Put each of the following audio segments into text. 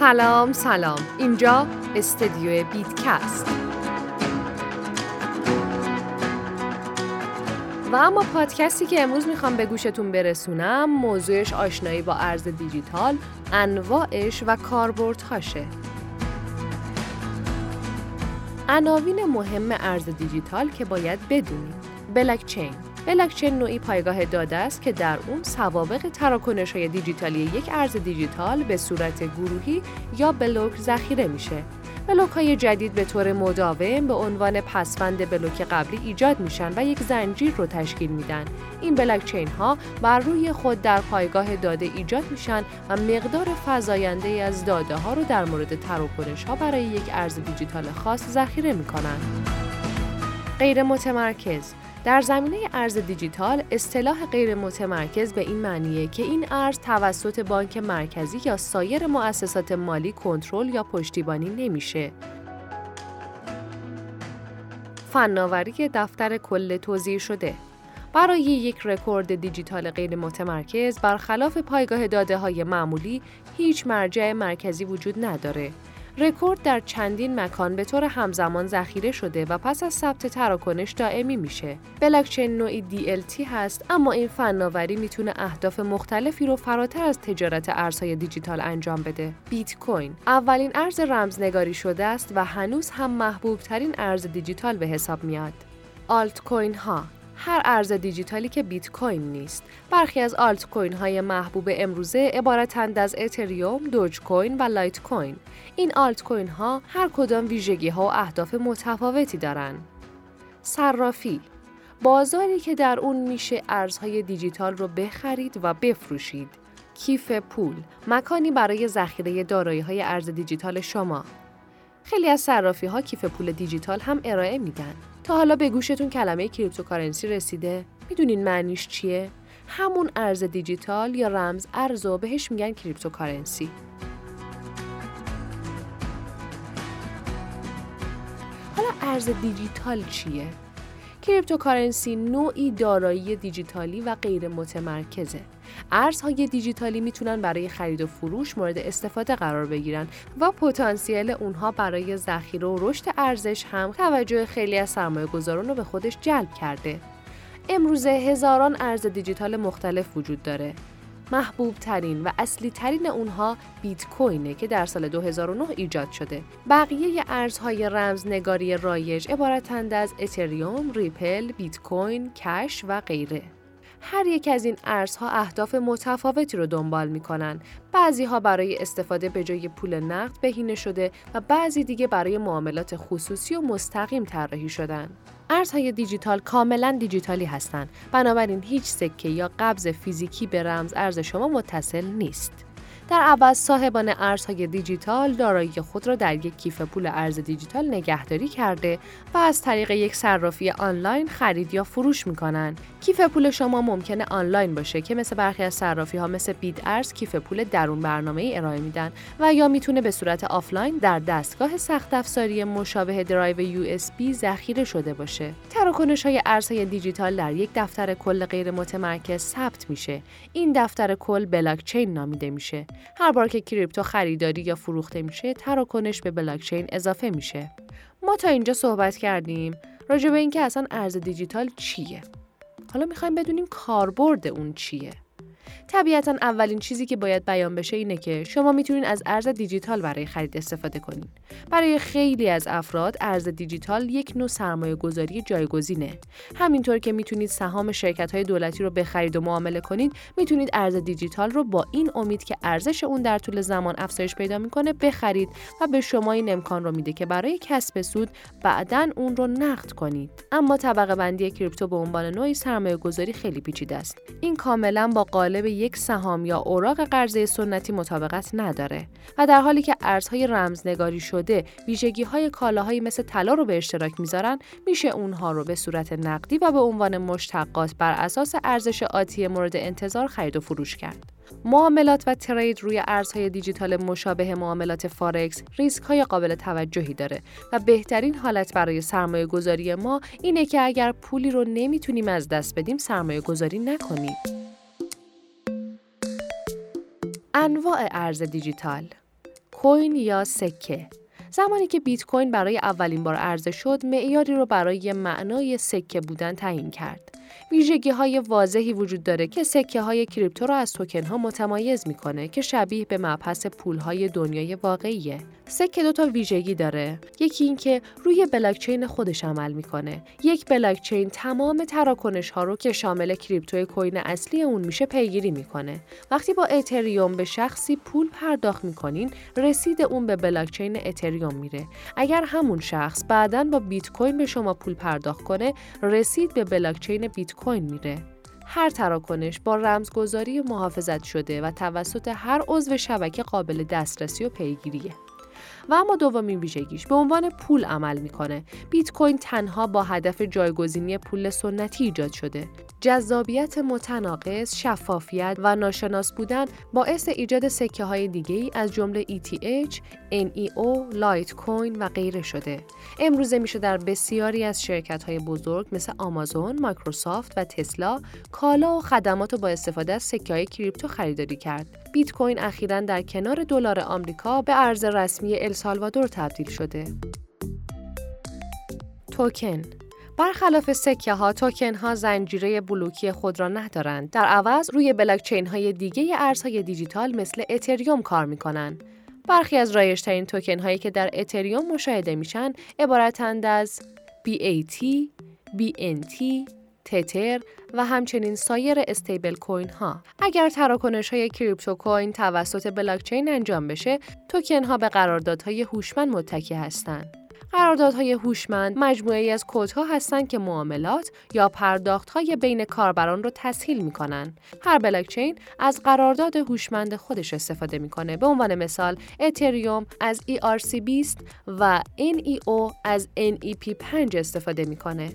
سلام سلام. اینجا استدیو بیتکست. و اما پادکستی که امروز می‌خوام به گوشتون برسونم موضوعش آشنایی با ارز دیجیتال انواعش و کاربردهاشه. عناوین مهم ارز دیجیتال که باید بدونیم. blockchain blockchain نوعی پایگاه داده است که در اون سوابق تراکنش های دیجیتالی یک ارز دیجیتال به صورت گروهی یا بلوک ذخیره میشه. بلوک های جدید به طور مداوم به عنوان پسوند بلوک قبلی ایجاد میشن و یک زنجیر رو تشکیل میدن. این بلاکچین ها بر روی خود در پایگاه داده ایجاد میشن و مقدار فزاینده از داده ها رو در مورد تراکنش ها برای یک ارز دیجیتال خاص ذخیره می‌کنن. غیر متمرکز در زمینه ارز دیجیتال اصطلاح غیر متمرکز به این معنیه که این ارز توسط بانک مرکزی یا سایر مؤسسات مالی کنترل یا پشتیبانی نمیشه. فناوری دفتر کل توزیع شده برای یک رکورد دیجیتال غیر متمرکز برخلاف پایگاه داده های معمولی هیچ مرجع مرکزی وجود نداره رکورد در چندین مکان به طور همزمان ذخیره شده و پس از ثبت تراکنش دائمی میشه. بلاکچین نوعی DLT هست اما این فناوری می‌تونه اهداف مختلفی رو فراتر از تجارت ارزهای دیجیتال انجام بده. بیت کوین اولین ارز رمزنگاری شده است و هنوز هم محبوب ترین ارز دیجیتال به حساب میاد. آلت کوین ها هر ارز دیجیتالی که بیت کوین نیست. برخی از آلت کوین های محبوب امروزه عبارتند از اتریوم، دوج کوین و لایت کوین. این آلت کوین ها هر کدام ویژگی ها و اهداف متفاوتی دارند. صرافی بازاری که در اون میشه ارزهای دیجیتال رو بخرید و بفروشید. کیف پول مکانی برای ذخیره دارایی های ارز دیجیتال شما. خیلی از صرافی ها کیف پول دیجیتال هم ارائه میدن. حالا به گوشتون کلمه cryptocurrency رسیده؟ می‌دونین معنیش چیه؟ همون ارز دیجیتال یا رمز ارز و بهش میگن cryptocurrency. حالا ارز دیجیتال چیه؟ cryptocurrency نوعی دارایی دیجیتالی و غیر متمرکزه. ارزهای دیجیتالی می‌تونن برای خرید و فروش مورد استفاده قرار بگیرن و پتانسیل اونها برای ذخیره و رشد ارزش هم توجه خیلی از سرمایه گذاران رو به خودش جلب کرده. امروزه هزاران ارز دیجیتال مختلف وجود داره. محبوب ترین و اصلی ترین اونها بیت کوینه که در سال 2009 ایجاد شده. بقیه ارزهای رمزنگاری رایج عبارتند از اتریوم، ریپل، بیت کوین، کش و غیره. هر یک از این ارزها اهداف متفاوتی رو دنبال می‌کنن. بعضی ها برای استفاده به جای پول نقد بهینه شده و بعضی دیگه برای معاملات خصوصی و مستقیم طراحی شدن. ارزهای دیجیتال کاملا دیجیتالی هستند. بنابراین هیچ سکه یا قبض فیزیکی به رمز ارز شما متصل نیست. در عوض صاحبان ارزهای دیجیتال دارایی خود را در یک کیف پول ارز دیجیتال نگهداری کرده و از طریق یک صرافی آنلاین خرید یا فروش می‌کنند. کیف پول شما ممکنه آنلاین باشه که مثل برخی از صرافی ها مثل بید ارز کیف پول درون برنامه ای ارائه میدن و یا می‌تونه به صورت آفلاین در دستگاه سخت افزاری مشابه drive USB ذخیره شده باشه. تراکنش های ارزهای دیجیتال در یک دفتر کل غیر متمرکز ثبت میشه. این دفتر کل بلاکچین نامیده میشه. هر بار که crypto خریداری یا فروخته میشه تراکنش به بلاکچین اضافه میشه. ما تا اینجا صحبت کردیم. راجع به اینکه اصلا ارز دیجیتال چیه؟ حالا می‌خوایم بدونیم کاربرد اون چیه. طبیعتا اولین چیزی که باید بیان بشه اینه که شما می‌تونید از ارز دیجیتال برای خرید استفاده کنید. برای خیلی از افراد ارز دیجیتال یک نوع سرمایه گذاری جایگزینه. همینطور که می‌تونید سهام شرکت های دولتی رو بخرید و معامله کنید، می‌تونید ارز دیجیتال رو با این امید که ارزش اون در طول زمان افزایش پیدا می‌کنه بخرید و به شما این امکان رو میده که برای کسب سود بعدا اون رو نقد کنید. اما طبقه بندی کریپتو به عنوان نوعی سرمایه گذاری خیلی پیچیده است. این کاملا با قالب یک سهام یا اوراق قرضه سنتی مطابقت نداره و در حالی که ارزهای رمزنگاری شده ویژگی های کالاهایی مثل طلا رو به اشتراک می‌ذارن میشه اونها رو به صورت نقدی و به عنوان مشتقات بر اساس ارزش آتی مورد انتظار خرید و فروش کرد. معاملات و ترید روی ارزهای دیجیتال مشابه معاملات فارکس ریسک های قابل توجهی داره و بهترین حالت برای سرمایه گذاری ما اینه که اگر پولی رو نمی‌تونیم از دست بدیم سرمایه گذاری نکنیم. انواع ارز دیجیتال کوین یا سکه. زمانی که بیت کوین برای اولین بار عرضه شد معیاری رو برای معنای سکه بودن تعیین کرد. ویژگی های واضحی وجود داره که سکه های کریپتو رو از توکن ها متمایز می‌کنه که شبیه به مبحث پول های دنیای واقعیه. سکه دو تا ویژگی داره. یکی اینکه روی بلاکچین خودش عمل می‌کنه. یک بلاکچین تمام تراکنش ها رو که شامل کریپتو کوین اصلی اون میشه پیگیری می‌کنه. وقتی با اتریوم به شخصی پول پرداخت می‌کنین، رسید اون به بلاکچین اتریوم میره. اگر همون شخص بعدا با بیت کوین به شما پول پرداخت کنه، رسید به بلاکچین بیت کوین میره. هر تراکنش با رمزگذاری محافظت شده و توسط هر عضو شبکه قابل دسترسی و پیگیریه. و اما دومین ویژگیش به عنوان پول عمل می‌کنه. بیت کوین تنها با هدف جایگزینی پول سنتی ایجاد شده. جذابیت متناقض، شفافیت و ناشناس بودن باعث ایجاد سکه های دیگه ای از جمله ETH، NEO، لایت کوین و غیره شده. امروزه میشه در بسیاری از شرکت های بزرگ مثل آمازون، مایکروسافت و تسلا کالا و خدمات رو با استفاده از سکه های کریپتو خریداری کرد. بیت کوین اخیرا در کنار دلار آمریکا به ارز رسمی السالوادور تبدیل شده. توکن برخلاف سکه ها، توکن ها زنجیره بلوکی خود را ندارند. در عوض روی بلاکچین های دیگه ارزهای دیجیتال مثل اتریوم کار می کنند. برخی از رایشترین توکن هایی که در اتریوم مشاهده میشن عبارتند از BAT، BNT، تتر و همچنین سایر استیبل کوین ها. اگر تراکنش های کریپتو کوین توسط بلاکچین انجام بشه، توکن ها به قراردادهای هوشمند متکی هستند. قراردادهای هوشمند مجموعه از کدها هستند که معاملات یا پرداختهای بین کاربران رو تسهیل می‌کنن. هر بلاکچین از قرارداد هوشمند خودش استفاده می‌کنه. به عنوان مثال اتریوم از ERC20 و NEO از NEP5 استفاده می‌کنه.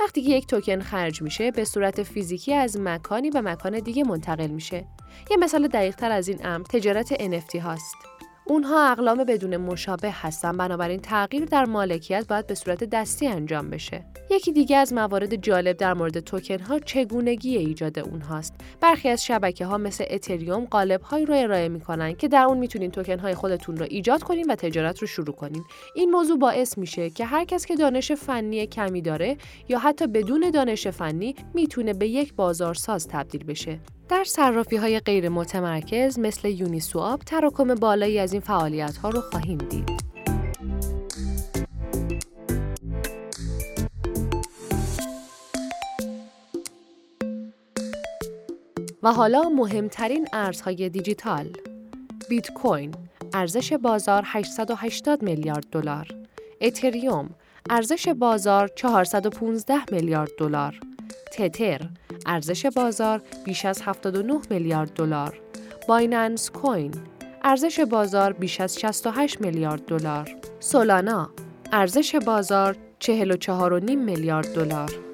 وقتی که یک توکن خرج میشه به صورت فیزیکی از مکانی به مکان دیگه منتقل میشه. یه مثال دقیق تر از این امر تجارت NFT هاست. اونها اقلام بدون مشابه هستن بنابراین تغییر در مالکیت باید به صورت دستی انجام بشه. یکی دیگه از موارد جالب در مورد توکن ها چگونگی ایجاد اونهاست. برخی از شبکه ها مثل اتریوم قالب هایی رو ارائه می‌کنن که در اون می‌تونین توکن های خودتون رو ایجاد کنین و تجارت رو شروع کنین. این موضوع باعث میشه که هر کس که دانش فنی کمی داره یا حتی بدون دانش فنی می‌تونه به یک بازارساز تبدیل بشه. در صرافی های غیر متمرکز مثل یونی سواب تراکم بالایی از این فعالیت ها رو خواهیم دید. و حالا مهمترین ارزهای دیجیتال. بیت کوین ارزش بازار 880 میلیارد دلار. اتریوم ارزش بازار 415 میلیارد دلار. تتر ارزش بازار بیش از 79 میلیارد دلار. بایننس کوین ارزش بازار بیش از 68 میلیارد دلار. سولانا ارزش بازار 44.5 میلیارد دلار.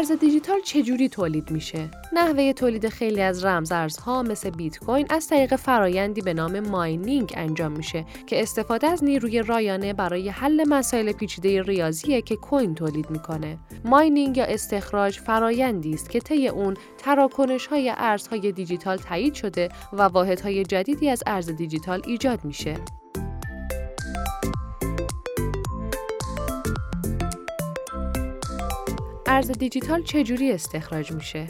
ارز دیجیتال چجوری تولید میشه؟ نحوه تولید خیلی از رمز ارزها مثل بیت کوین از طریق فرایندی به نام ماینینگ انجام میشه که استفاده از نیروی رایانه برای حل مسائل پیچیده ریاضیه که کوین تولید می‌کنه. ماینینگ یا استخراج فرایندی است که طی اون تراکنش های ارزهای دیجیتال تایید شده و واحدهای جدیدی از ارز دیجیتال ایجاد میشه. ارز دیجیتال چجوری استخراج میشه؟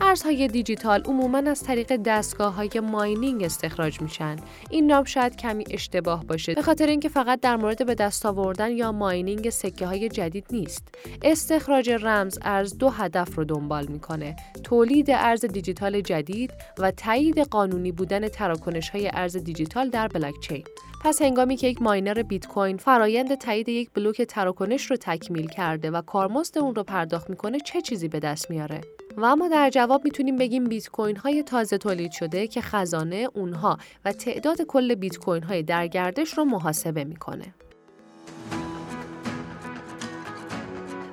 ارزهای دیجیتال عموما از طریق دستگاه های ماینینگ استخراج میشن. این نام شاید کمی اشتباه باشه به خاطر اینکه فقط در مورد به دست آوردن یا ماینینگ سکه های جدید نیست. استخراج رمز ارز دو هدف رو دنبال می‌کنه. تولید ارز دیجیتال جدید و تایید قانونی بودن تراکنش های ارز دیجیتال در بلاکچین. پس هنگامی که یک ماینر بیت کوین فرایند تایید یک بلوک تراکنش رو تکمیل کرده و کارمزد اون رو پرداخت می‌کنه چه چیزی به دست میاره؟ و اما در جواب می‌تونیم بگیم بیت کوین های تازه تولید شده که خزانه اونها و تعداد کل بیت کوین های در گردش رو محاسبه می‌کنه.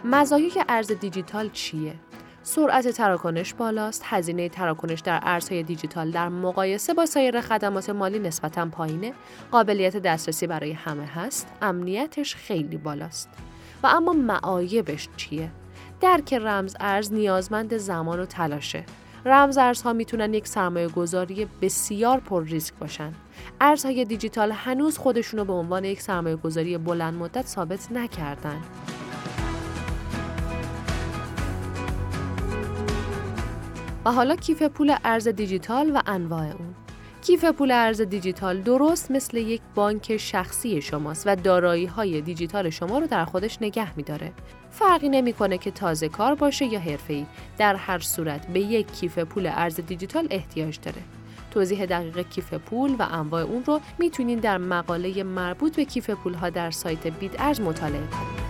مزایای ارز دیجیتال چیه؟ سرعت تراکنش بالاست، هزینه تراکنش در ارزهای دیجیتال در مقایسه با سایر خدمات مالی نسبتا پایینه، قابلیت دسترسی برای همه هست، امنیتش خیلی بالاست. و اما معایبش چیه؟ درک رمز ارز نیازمند زمان و تلاشه. رمز ارزها می‌تونن یک سرمایه گذاری بسیار پر ریسک باشن. ارزهای دیجیتال هنوز خودشونو به عنوان یک سرمایه گذاری بلند مدت ثابت نکردن. و حالا کیف پول ارز دیجیتال و انواع اون. کیف پول ارز دیجیتال درست مثل یک بانک شخصی شماست و دارایی های دیجیتال شما رو در خودش نگه میداره. فرقی نمی‌کنه که تازه کار باشه یا حرفه‌ای. در هر صورت به یک کیف پول ارز دیجیتال احتیاج داره. توضیح دقیق کیف پول و انواع اون رو می‌تونین در مقاله مربوط به کیف پول ها در سایت بیت ارز مطالعه کنید.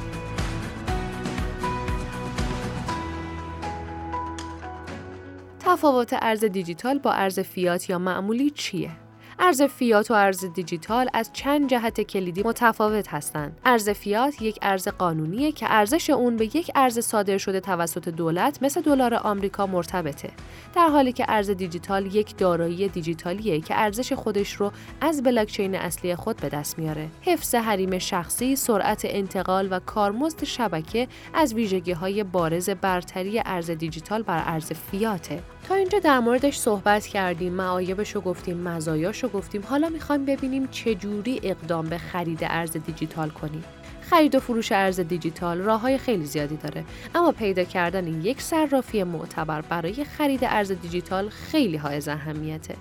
تفاوت ارز دیجیتال با ارز فیات یا معمولی چیه؟ ارز فیات و ارز دیجیتال از چند جهت کلیدی متفاوت هستند. ارز فیات یک ارز قانونیه که ارزش اون به یک ارز صادر شده توسط دولت مثل دلار آمریکا مرتبطه. در حالی که ارز دیجیتال یک دارایی دیجیتالیه که ارزش خودش رو از بلاکچین اصلی خود به دست میاره. حفظ حریم شخصی، سرعت انتقال و کارمزد شبکه از ویژگی های بارز برتری ارز دیجیتال بر ارز فیاته. تا اینجا در موردش صحبت کردیم، معایبش رو گفتیم، مزایاش رو گفتیم. حالا می‌خوایم ببینیم چه جوری اقدام به خرید ارز دیجیتال کنیم. خرید و فروش ارز دیجیتال راه های خیلی زیادی داره اما پیدا کردن یک صرافی معتبر برای خرید ارز دیجیتال خیلی های اهمیته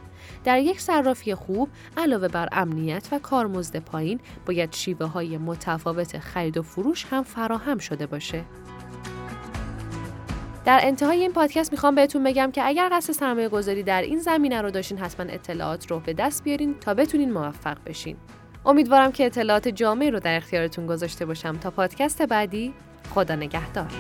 در یک صرافی خوب علاوه بر امنیت و کارمزد پایین باید شیوه های متفاوت خرید و فروش هم فراهم شده باشه در انتهای این پادکست می‌خوام بهتون بگم که اگر قصد سرمایه گذاری در این زمینه رو داشتین حتما اطلاعات رو به دست بیارین تا بتونین موفق بشین. امیدوارم که اطلاعات جامعی رو در اختیارتون گذاشته باشم. تا پادکست بعدی خدا نگهدار.